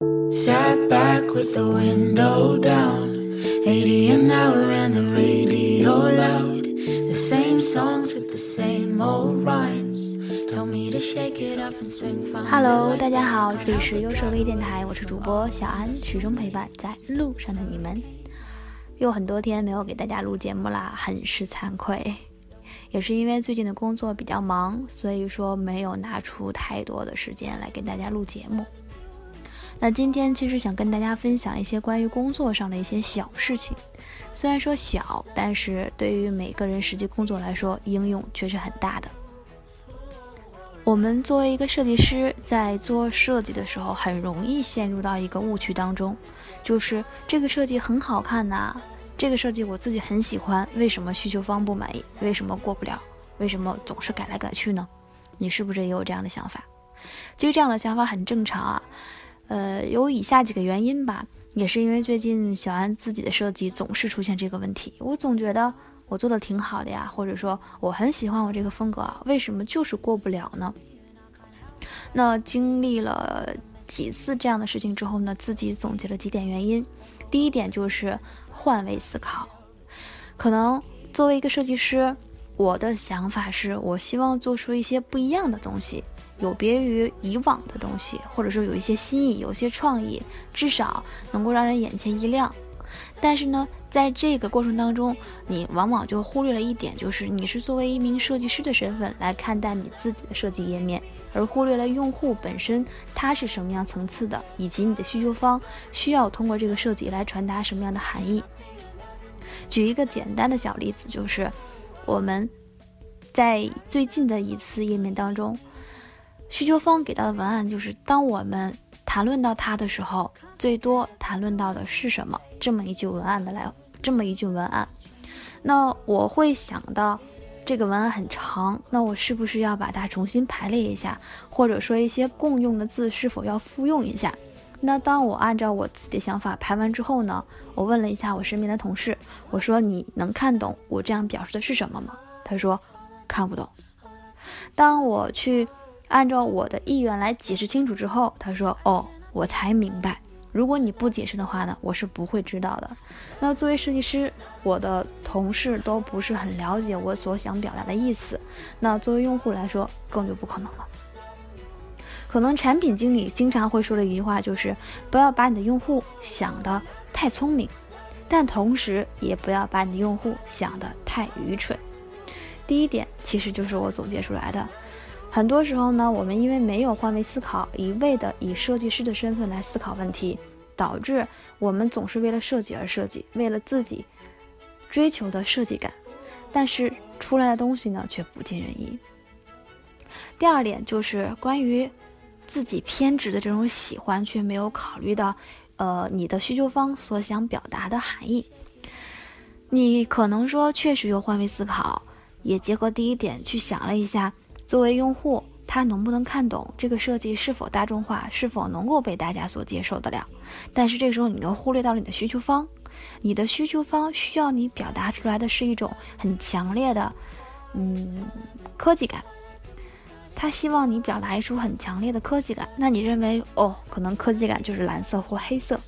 Sat back with the window down, 80 an hour and the radio loud. The same songs with the same old rhymes. Tell me to shake it off and swing from Hello，大家好，这里是优设微电台，我是主播小安，始终陪伴在路上的你们。又很多天没有给大家录节目啦，很是惭愧，也是因为最近的工作比较忙，所以说没有拿出太多的时间来给大家录节目。那今天其实想跟大家分享一些关于工作上的一些小事情，虽然说小，但是对于每个人实际工作来说，应用却是很大的。我们作为一个设计师，在做设计的时候，很容易陷入到一个误区当中，就是这个设计很好看呐，这个设计我自己很喜欢，为什么需求方不满意？为什么过不了？为什么总是改来改去呢？你是不是也有这样的想法？其实这样的想法很正常啊。呃，有以下几个原因吧，也是因为最近小安自己的设计总是出现这个问题。我总觉得我做的挺好的呀，或者说我很喜欢我这个风格啊，为什么就是过不了呢？那经历了几次这样的事情之后呢，自己总结了几点原因。第一点就是换位思考，可能作为一个设计师，我的想法是我希望做出一些不一样的东西。有别于以往的东西，或者说有一些新意，有些创意，至少能够让人眼前一亮。但是呢，在这个过程当中，你往往就忽略了一点，就是你是作为一名设计师的身份来看待你自己的设计页面，而忽略了用户本身他是什么样层次的，以及你的需求方需要通过这个设计来传达什么样的含义。举一个简单的小例子，就是我们在最近的一次页面当中。需求方给到的文案就是，当我们谈论到它的时候，最多谈论到的是什么？这么一句文案的来，这么一句文案，那我会想到，这个文案很长，那我是不是要把它重新排列一下，或者说一些共用的字是否要复用一下？那当我按照我自己的想法排完之后呢？我问了一下我身边的同事，我说你能看懂我这样表示的是什么吗？他说看不懂。当我去。按照我的意愿来解释清楚之后，他说：“哦，我才明白。如果你不解释的话呢，我是不会知道的。那作为设计师，我的同事都不是很了解我所想表达的意思。那作为用户来说，更就不可能了。可能产品经理经常会说的一句话就是：不要把你的用户想得太聪明，但同时也不要把你的用户想得太愚蠢。第一点，其实就是我总结出来的。”很多时候呢，我们因为没有换位思考，一味的以设计师的身份来思考问题，导致我们总是为了设计而设计，为了自己追求的设计感，但是出来的东西呢却不尽人意。第二点就是关于自己偏执的这种喜欢，却没有考虑到，呃，你的需求方所想表达的含义。你可能说确实有换位思考，也结合第一点去想了一下。作为用户，他能不能看懂这个设计是否大众化，是否能够被大家所接受得了？但是这个时候，你又忽略到了你的需求方，你的需求方需要你表达出来的是一种很强烈的，嗯，科技感。他希望你表达出很强烈的科技感，那你认为哦，可能科技感就是蓝色或黑色。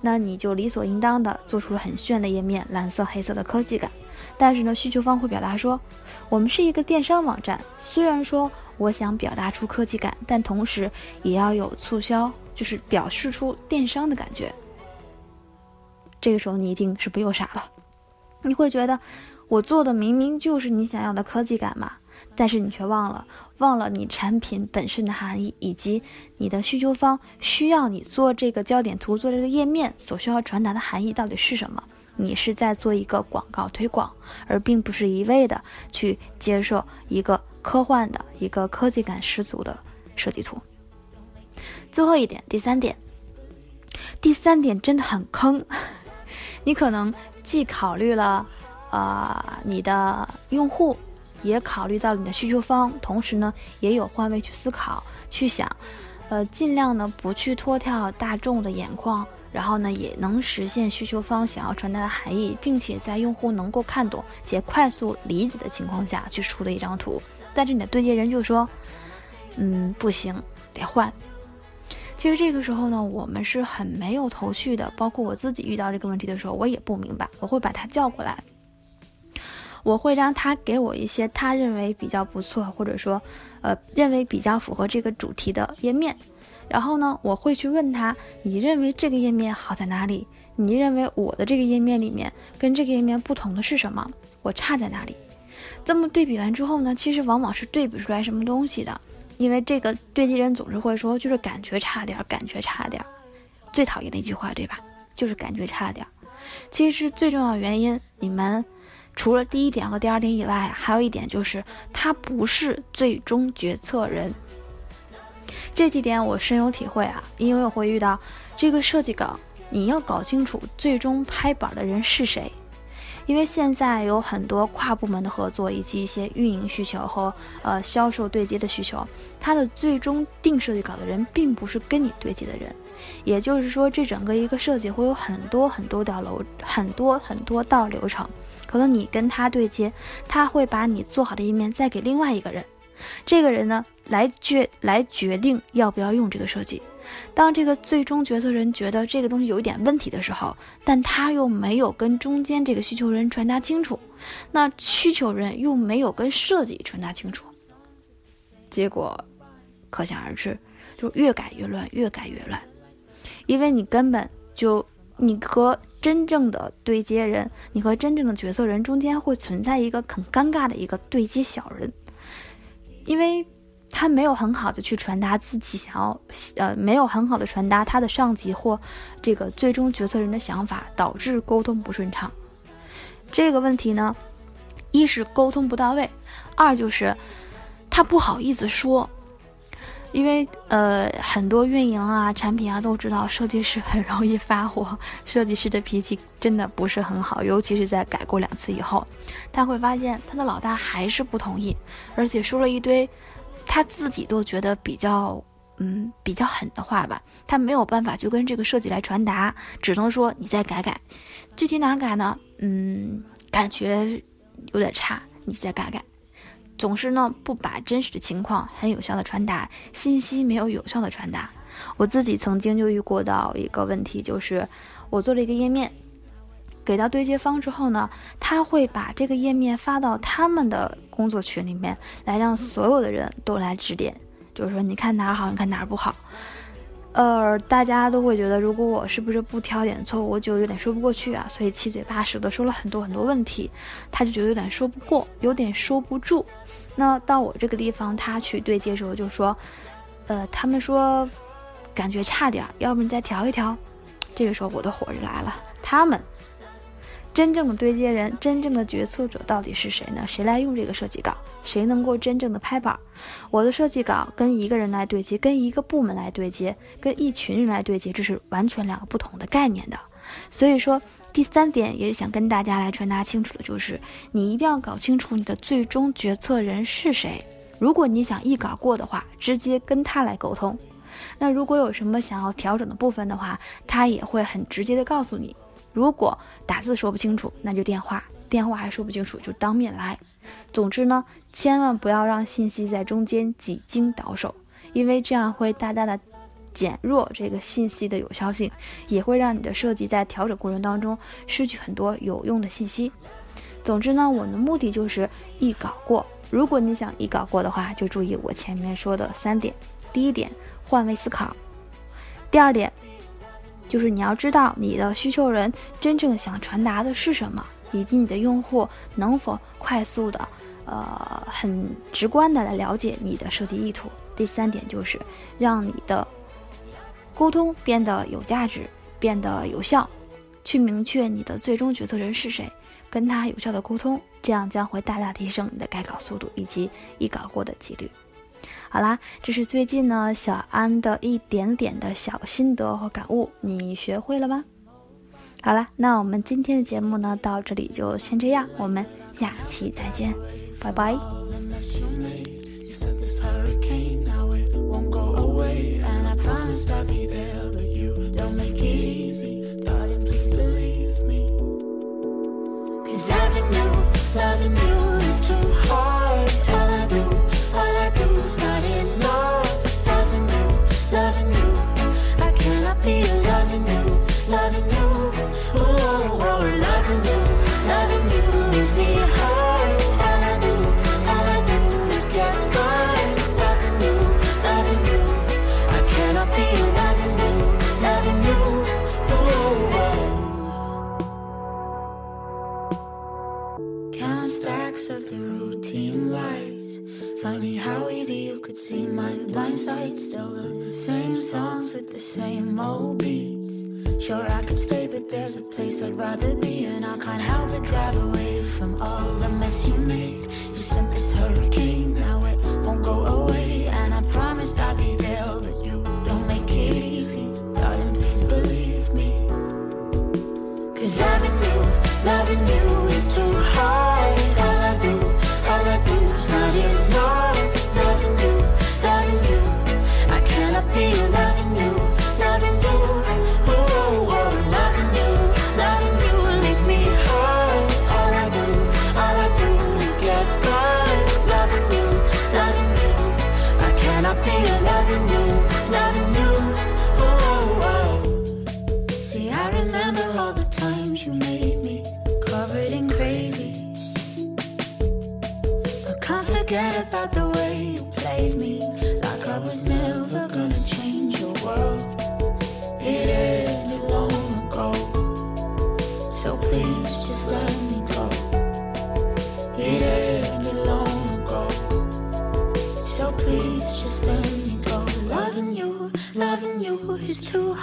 那你就理所应当的做出了很炫的页面，蓝色、黑色的科技感。但是呢，需求方会表达说，我们是一个电商网站，虽然说我想表达出科技感，但同时也要有促销，就是表示出电商的感觉。这个时候你一定是不又傻了，你会觉得我做的明明就是你想要的科技感嘛。但是你却忘了，忘了你产品本身的含义，以及你的需求方需要你做这个焦点图、做这个页面所需要传达的含义到底是什么？你是在做一个广告推广，而并不是一味的去接受一个科幻的一个科技感十足的设计图。最后一点，第三点，第三点真的很坑，你可能既考虑了，呃，你的用户。也考虑到你的需求方，同时呢，也有换位去思考，去想，呃，尽量呢不去脱跳大众的眼眶，然后呢，也能实现需求方想要传达的含义，并且在用户能够看懂且快速理解的情况下去出的一张图。但是你的对接人就说，嗯，不行，得换。其实这个时候呢，我们是很没有头绪的。包括我自己遇到这个问题的时候，我也不明白。我会把他叫过来，我会让他给我一些他认为比较不错，或者说，呃，认为比较符合这个主题的页面。然后呢，我会去问他，你认为这个页面好在哪里？你认为我的这个页面里面跟这个页面不同的是什么？我差在哪里？这么对比完之后呢，其实往往是对比出来什么东西的。因为这个对接人总是会说，就是感觉差点，感觉差点，最讨厌的一句话，对吧？就是感觉差了点。其实最重要原因，你们除了第一点和第二点以外，还有一点就是他不是最终决策人。这几点我深有体会啊，因为我会遇到这个设计稿，你要搞清楚最终拍板的人是谁。因为现在有很多跨部门的合作，以及一些运营需求和呃销售对接的需求，它的最终定设计稿的人并不是跟你对接的人，也就是说，这整个一个设计会有很多很多道流，很多很多道流程，可能你跟他对接，他会把你做好的一面再给另外一个人，这个人呢来决来决定要不要用这个设计。当这个最终决策人觉得这个东西有一点问题的时候，但他又没有跟中间这个需求人传达清楚，那需求人又没有跟设计传达清楚，结果可想而知，就越改越乱，越改越乱。因为你根本就你和真正的对接人，你和真正的决策人中间会存在一个很尴尬的一个对接小人，因为。他没有很好的去传达自己想要，呃，没有很好的传达他的上级或这个最终决策人的想法，导致沟通不顺畅。这个问题呢，一是沟通不到位，二就是他不好意思说，因为呃，很多运营啊、产品啊都知道，设计师很容易发火，设计师的脾气真的不是很好，尤其是在改过两次以后，他会发现他的老大还是不同意，而且说了一堆。他自己都觉得比较，嗯，比较狠的话吧，他没有办法去跟这个设计来传达，只能说你再改改，具体哪儿改呢？嗯，感觉有点差，你再改改。总是呢不把真实的情况很有效的传达，信息没有有效的传达。我自己曾经就遇过到一个问题，就是我做了一个页面。给到对接方之后呢，他会把这个页面发到他们的工作群里面，来让所有的人都来指点，就是说你看哪儿好，你看哪儿不好。呃，大家都会觉得，如果我是不是不挑点错误，就有点说不过去啊，所以七嘴八舌的说了很多很多问题，他就觉得有点说不过，有点说不住。那到我这个地方，他去对接时候就说，呃，他们说感觉差点，要不你再调一调。这个时候我的火就来了，他们。真正的对接人，真正的决策者到底是谁呢？谁来用这个设计稿？谁能够真正的拍板？我的设计稿跟一个人来对接，跟一个部门来对接，跟一群人来对接，这是完全两个不同的概念的。所以说，第三点也想跟大家来传达清楚的就是，你一定要搞清楚你的最终决策人是谁。如果你想一稿过的话，直接跟他来沟通。那如果有什么想要调整的部分的话，他也会很直接的告诉你。如果打字说不清楚，那就电话；电话还说不清楚，就当面来。总之呢，千万不要让信息在中间几经倒手，因为这样会大大的减弱这个信息的有效性，也会让你的设计在调整过程当中失去很多有用的信息。总之呢，我的目的就是一稿过。如果你想一稿过的话，就注意我前面说的三点：第一点，换位思考；第二点。就是你要知道你的需求人真正想传达的是什么，以及你的用户能否快速的、呃很直观的来了解你的设计意图。第三点就是让你的沟通变得有价值、变得有效，去明确你的最终决策人是谁，跟他有效的沟通，这样将会大大提升你的改稿速度以及一稿过的几率。好啦，这是最近呢小安的一点点的小心得和感悟，你学会了吗？好啦，那我们今天的节目呢到这里就先这样，我们下期再见，拜拜。It's not enough loving you, loving you. of the routine lies. Funny how easy you could see my blind side. Still the same songs with the same old beats. Sure, I could stay, but there's a place I'd rather be, and I can't help but drive away from all the mess you made. You sent this hurricane, now it won't go away, and I promised I'd be there, but you don't make it easy. Darling, please believe me. Cause loving you, loving you.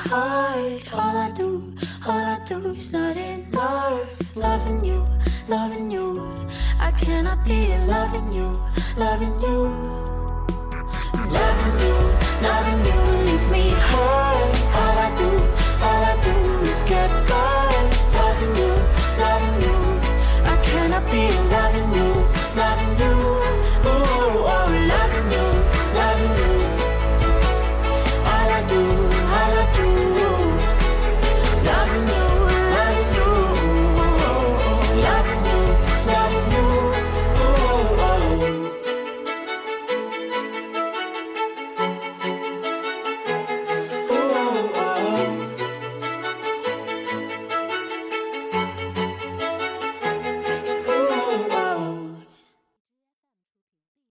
Hard. All I do, all I do is not enough. Loving you, loving you, I cannot be loving you, loving you. Loving you, loving you leaves me hurt.